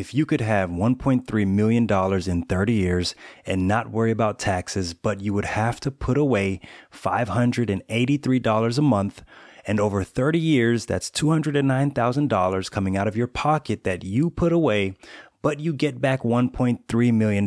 If you could have $1.3 million in 30 years and not worry about taxes, but you would have to put away $583 a month, and over 30 years, that's $209,000 coming out of your pocket that you put away, but you get back $1.3 million.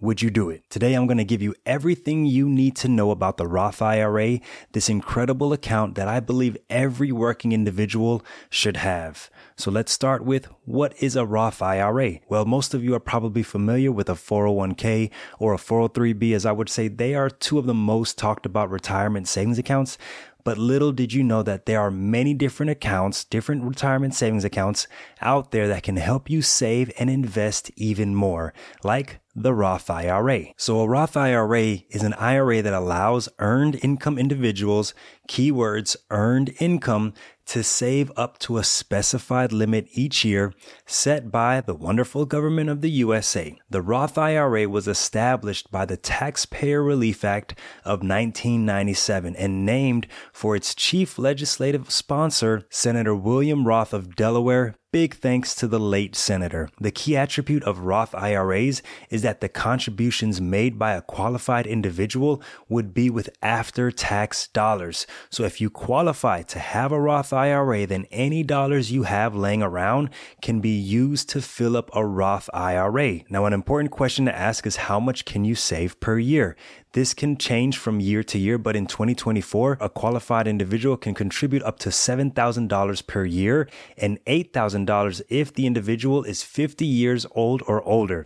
Would you do it? Today, I'm going to give you everything you need to know about the Roth IRA, this incredible account that I believe every working individual should have. So let's start with what is a Roth IRA? Well, most of you are probably familiar with a 401k or a 403b, as I would say they are two of the most talked about retirement savings accounts. But little did you know that there are many different accounts, different retirement savings accounts out there that can help you save and invest even more, like the Roth IRA. So a Roth IRA is an IRA that allows earned income individuals, keywords earned income, to save up to a specified limit each year set by the wonderful government of the USA. The Roth IRA was established by the Taxpayer Relief Act of 1997 and named for its chief legislative sponsor, Senator William Roth of Delaware, Big thanks to the late senator. The key attribute of Roth IRAs is that the contributions made by a qualified individual would be with after tax dollars. So if you qualify to have a Roth IRA, then any dollars you have laying around can be used to fill up a Roth IRA. Now, an important question to ask is how much can you save per year? This can change from year to year, but in 2024, a qualified individual can contribute up to $7,000 per year and $8,000 if the individual is 50 years old or older.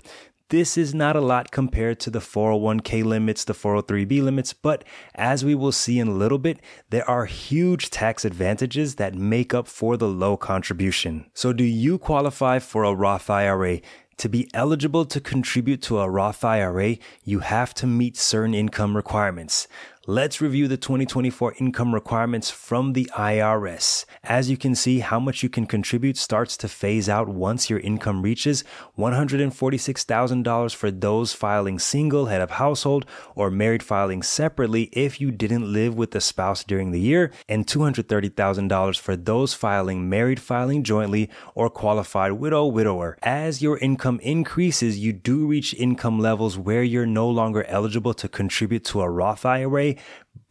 This is not a lot compared to the 401k limits, the 403b limits, but as we will see in a little bit, there are huge tax advantages that make up for the low contribution. So do you qualify for a Roth IRA? To be eligible to contribute to a Roth IRA, you have to meet certain income requirements. Let's review the 2024 income requirements from the IRS. As you can see, how much you can contribute starts to phase out once your income reaches $146,000 for those filing single, head of household, or married filing separately if you didn't live with the spouse during the year, and $230,000 for those filing married filing jointly or qualified widow, widower. As your income increases, you do reach income levels where you're no longer eligible to contribute to a Roth IRA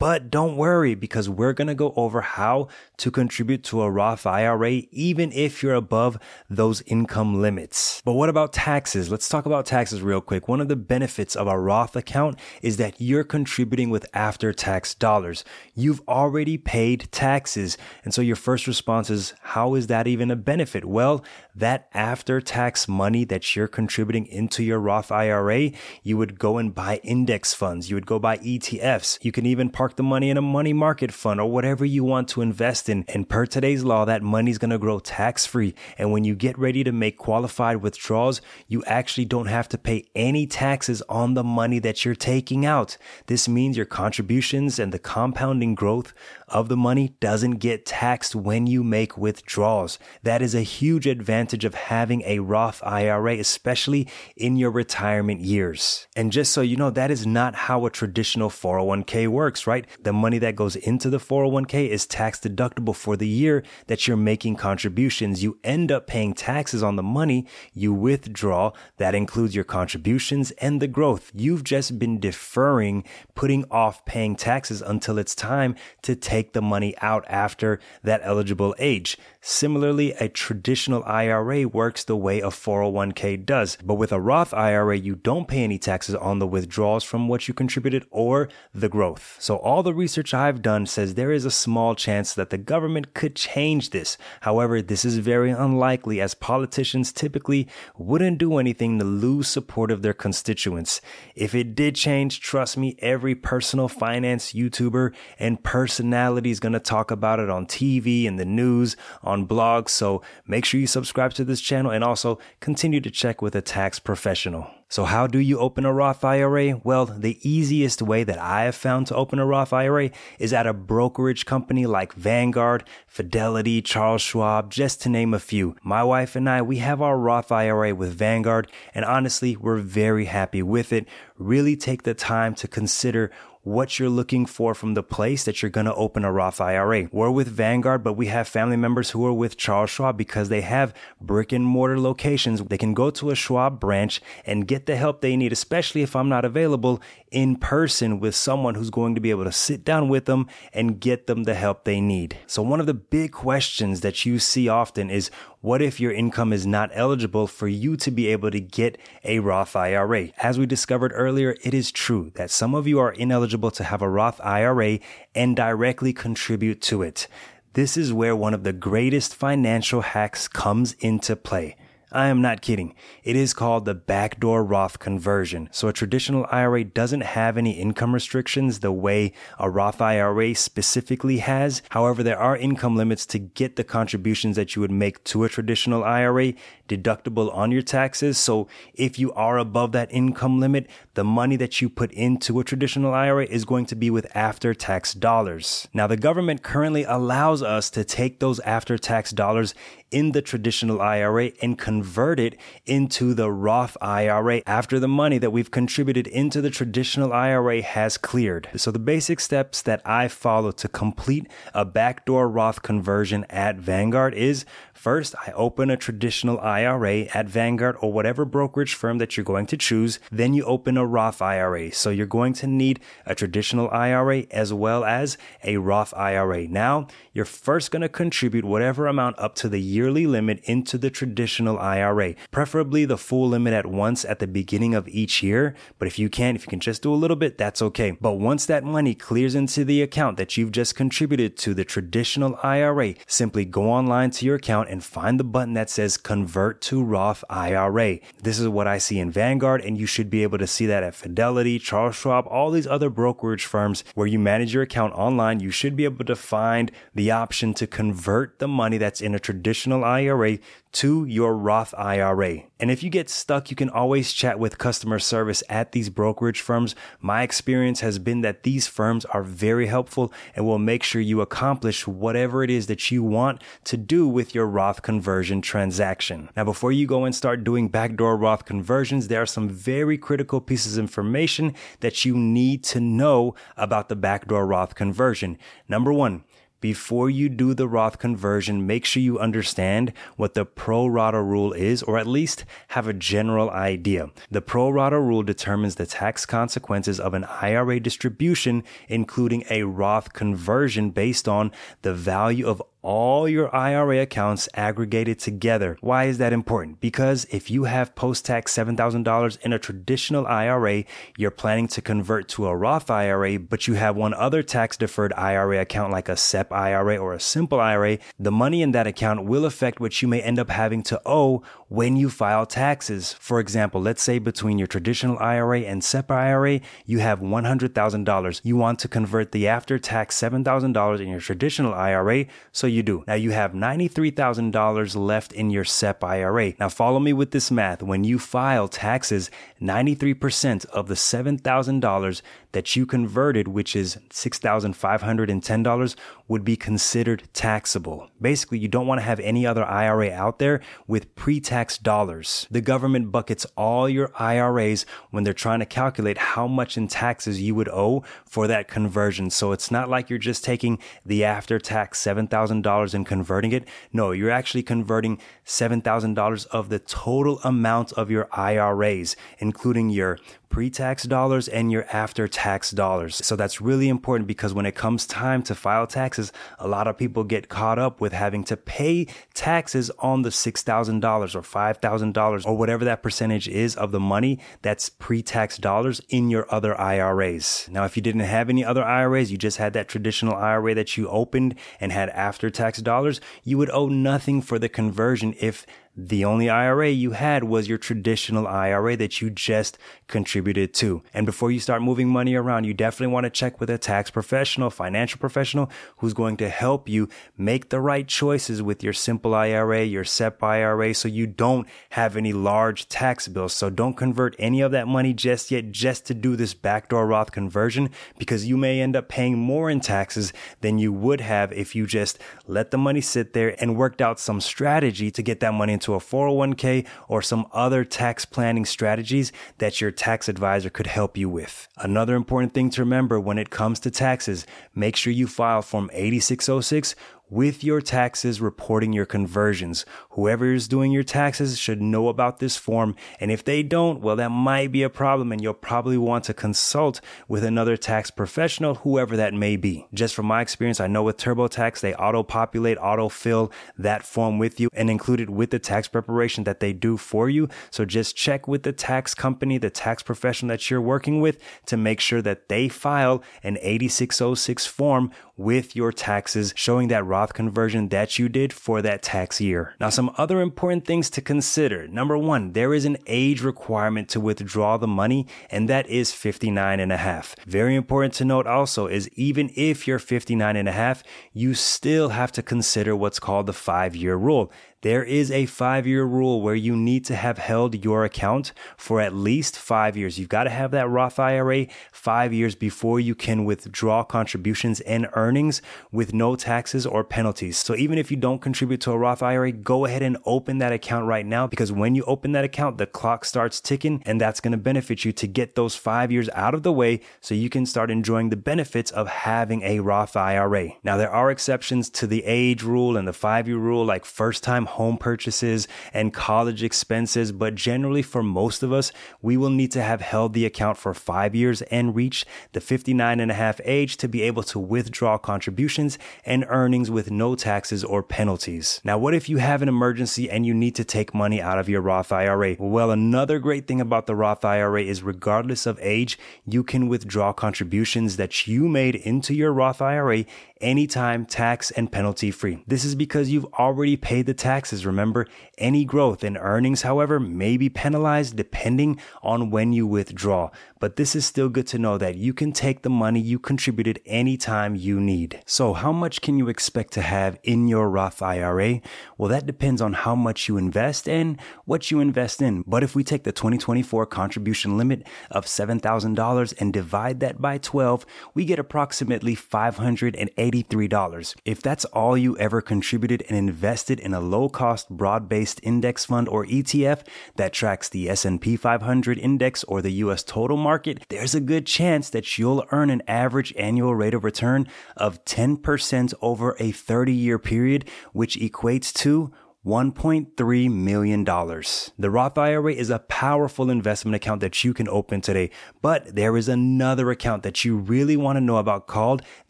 but don't worry because we're going to go over how to contribute to a Roth IRA even if you're above those income limits. But what about taxes? Let's talk about taxes real quick. One of the benefits of a Roth account is that you're contributing with after tax dollars. You've already paid taxes. And so your first response is, how is that even a benefit? Well, that after tax money that you're contributing into your Roth IRA, you would go and buy index funds. You would go buy ETFs. You can even park the money in a money market fund or whatever you want to invest in. And per today's law, that money's going to grow tax free. And when you get ready to make qualified withdrawals, you actually don't have to pay any taxes on the money that you're taking out. This means your contributions and the compounding growth of the money doesn't get taxed when you make withdrawals. That is a huge advantage of having a Roth IRA, especially in your retirement years. And just so you know, that is not how a traditional 401k works, right? The money that goes into the 401k is tax deductible for the year that you're making contributions. You end up paying taxes on the money you withdraw. That includes your contributions and the growth. You've just been deferring, putting off paying taxes until it's time to take the money out after that eligible age. Similarly, a traditional IRA works the way a 401k does. But with a Roth IRA, you don't pay any taxes on the withdrawals from what you contributed or the growth. So all the research I've done says there is a small chance that the government could change this. However, this is very unlikely as politicians typically wouldn't do anything to lose support of their constituents. If it did change, trust me, every personal finance YouTuber and personality personality is going to talk about it on TV and the news, on blogs. So make sure you subscribe to this channel and also continue to check with a tax professional. So how do you open a Roth IRA? Well, the easiest way that I have found to open a Roth IRA is at a brokerage company like Vanguard, Fidelity, Charles Schwab, just to name a few. My wife and I, we have our Roth IRA with Vanguard, and honestly, we're very happy with it. Really take the time to consider what you're looking for from the place that you're going to open a Roth IRA. We're with Vanguard, but we have family members who are with Charles Schwab because they have brick and mortar locations. They can go to a Schwab branch and get the help they need, especially if I'm not available in person with someone who's going to be able to sit down with them and get them the help they need. So one of the big questions that you see often is what if your income is not eligible for you to be able to get a Roth IRA? As we discovered earlier, it is true that some of you are ineligible to have a Roth IRA and directly contribute to it. This is where one of the greatest financial hacks comes into play. I am not kidding. It is called the backdoor Roth conversion. So a traditional IRA doesn't have any income restrictions the way a Roth IRA specifically has. However, there are income limits to get the contributions that you would make to a traditional IRA deductible on your taxes. So if you are above that income limit, the money that you put into a traditional IRA is going to be with after tax dollars. Now, the government currently allows us to take those after tax dollars in the traditional IRA and convert it into the Roth IRA after the money that we've contributed into the traditional IRA has cleared. So the basic steps that I follow to complete a backdoor Roth conversion at Vanguard is First, I open a traditional IRA at Vanguard or whatever brokerage firm that you're going to choose. Then you open a Roth IRA. So you're going to need a traditional IRA as well as a Roth IRA. Now, you're first going to contribute whatever amount up to the yearly limit into the traditional IRA, preferably the full limit at once at the beginning of each year. But if you can, if you can just do a little bit, that's okay. But once that money clears into the account that you've just contributed to the traditional IRA, simply go online to your account and find the button that says convert to Roth IRA. This is what I see in Vanguard, and you should be able to see that at Fidelity, Charles Schwab, all these other brokerage firms where you manage your account online. You should be able to find the option to convert the money that's in a traditional IRA to your Roth IRA. And if you get stuck, you can always chat with customer service at these brokerage firms. My experience has been that these firms are very helpful and will make sure you accomplish whatever it is that you want to do with your Roth conversion transaction. Now, before you go and start doing backdoor Roth conversions, there are some very critical pieces of information that you need to know about the backdoor Roth conversion. Number one, before you do the Roth conversion, make sure you understand what the pro rata rule is, or at least have a general idea. The pro rata rule determines the tax consequences of an IRA distribution, including a Roth conversion based on the value of all your IRA accounts aggregated together. Why is that important? Because if you have post tax $7,000 in a traditional IRA, you're planning to convert to a Roth IRA, but you have one other tax deferred IRA account like a SEP IRA or a simple IRA, the money in that account will affect what you may end up having to owe when you file taxes. For example, let's say between your traditional IRA and SEP IRA, you have $100,000. You want to convert the after tax $7,000 in your traditional IRA, so you do. Now you have $93,000 left in your SEP IRA. Now follow me with this math. When you file taxes, 93% of the $7,000 that you converted, which is $6,510, would be considered taxable. Basically, you don't want to have any other IRA out there with pre-tax dollars. The government buckets all your IRAs when they're trying to calculate how much in taxes you would owe for that conversion. So it's not like you're just taking the after tax $7,000 and converting it. No, you're actually converting $7,000 of the total amount of your IRAs, including your pre-tax dollars and your after-tax dollars. So that's really important because when it comes time to file taxes, a lot of people get caught up with having to pay taxes on the $6,000 or $5,000 or whatever that percentage is of the money that's pre-tax dollars in your other IRAs. Now, if you didn't have any other IRAs, you just had that traditional IRA that you opened and had after-tax dollars, you would owe nothing for the conversion if the only IRA you had was your traditional IRA that you just contributed to. And before you start moving money around, you definitely want to check with a tax professional, financial professional who's going to help you make the right choices with your simple IRA, your SEP IRA, so you don't have any large tax bills. So don't convert any of that money just yet, just to do this backdoor Roth conversion, because you may end up paying more in taxes than you would have if you just let the money sit there and worked out some strategy to get that money into a 401k or some other tax planning strategies that your tax advisor could help you with. Another important thing to remember when it comes to taxes, make sure you file Form 8606 with your taxes reporting your conversions. Whoever is doing your taxes should know about this form. And if they don't, well, that might be a problem and you'll probably want to consult with another tax professional, whoever that may be. Just from my experience, I know with TurboTax, they auto populate, auto fill that form with you and include it with the tax preparation that they do for you. So just check with the tax company, the tax professional that you're working with to make sure that they file an 8606 form with your taxes showing that Roth conversion that you did for that tax year. Now, some other important things to consider. Number one, there is an age requirement to withdraw the money, and that is 59 and a half. Very important to note also is even if you're 59 and a half, you still have to consider what's called the five year rule. There is a five year rule where you need to have held your account for at least five years. You've got to have that Roth IRA five years before you can withdraw contributions and earnings with no taxes or penalties. So even if you don't contribute to a Roth IRA, go ahead and open that account right now because when you open that account, the clock starts ticking and that's going to benefit you to get those five years out of the way so you can start enjoying the benefits of having a Roth IRA. Now, there are exceptions to the age rule and the five year rule, like first time home purchases and college expenses, but generally for most of us, we will need to have held the account for five years and reach the 59 and a half age to be able to withdraw contributions and earnings with no taxes or penalties. Now, what if you have an emergency and you need to take money out of your Roth IRA? Well, another great thing about the Roth IRA is regardless of age, you can withdraw contributions that you made into your Roth IRA anytime tax and penalty free. This is because you've already paid the taxes. Remember, any growth in earnings, however, may be penalized depending on when you withdraw. But this is still good to know that you can take the money you contributed anytime you need. So how much can you expect to have in your Roth IRA? Well, that depends on how much you invest and what you invest in. But if we take the 2024 contribution limit of $7,000 and divide that by 12, we get approximately 580 $83. If that's all you ever contributed and invested in a low-cost broad-based index fund or ETF that tracks the S&P 500 index or the US total market, there's a good chance that you'll earn an average annual rate of return of 10% over a 30-year period, which equates to $1.3 million. The Roth IRA is a powerful investment account that you can open today, but there is another account that you really want to know about called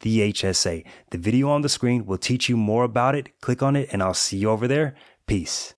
the HSA. The video on the screen will teach you more about it. Click on it and I'll see you over there. Peace.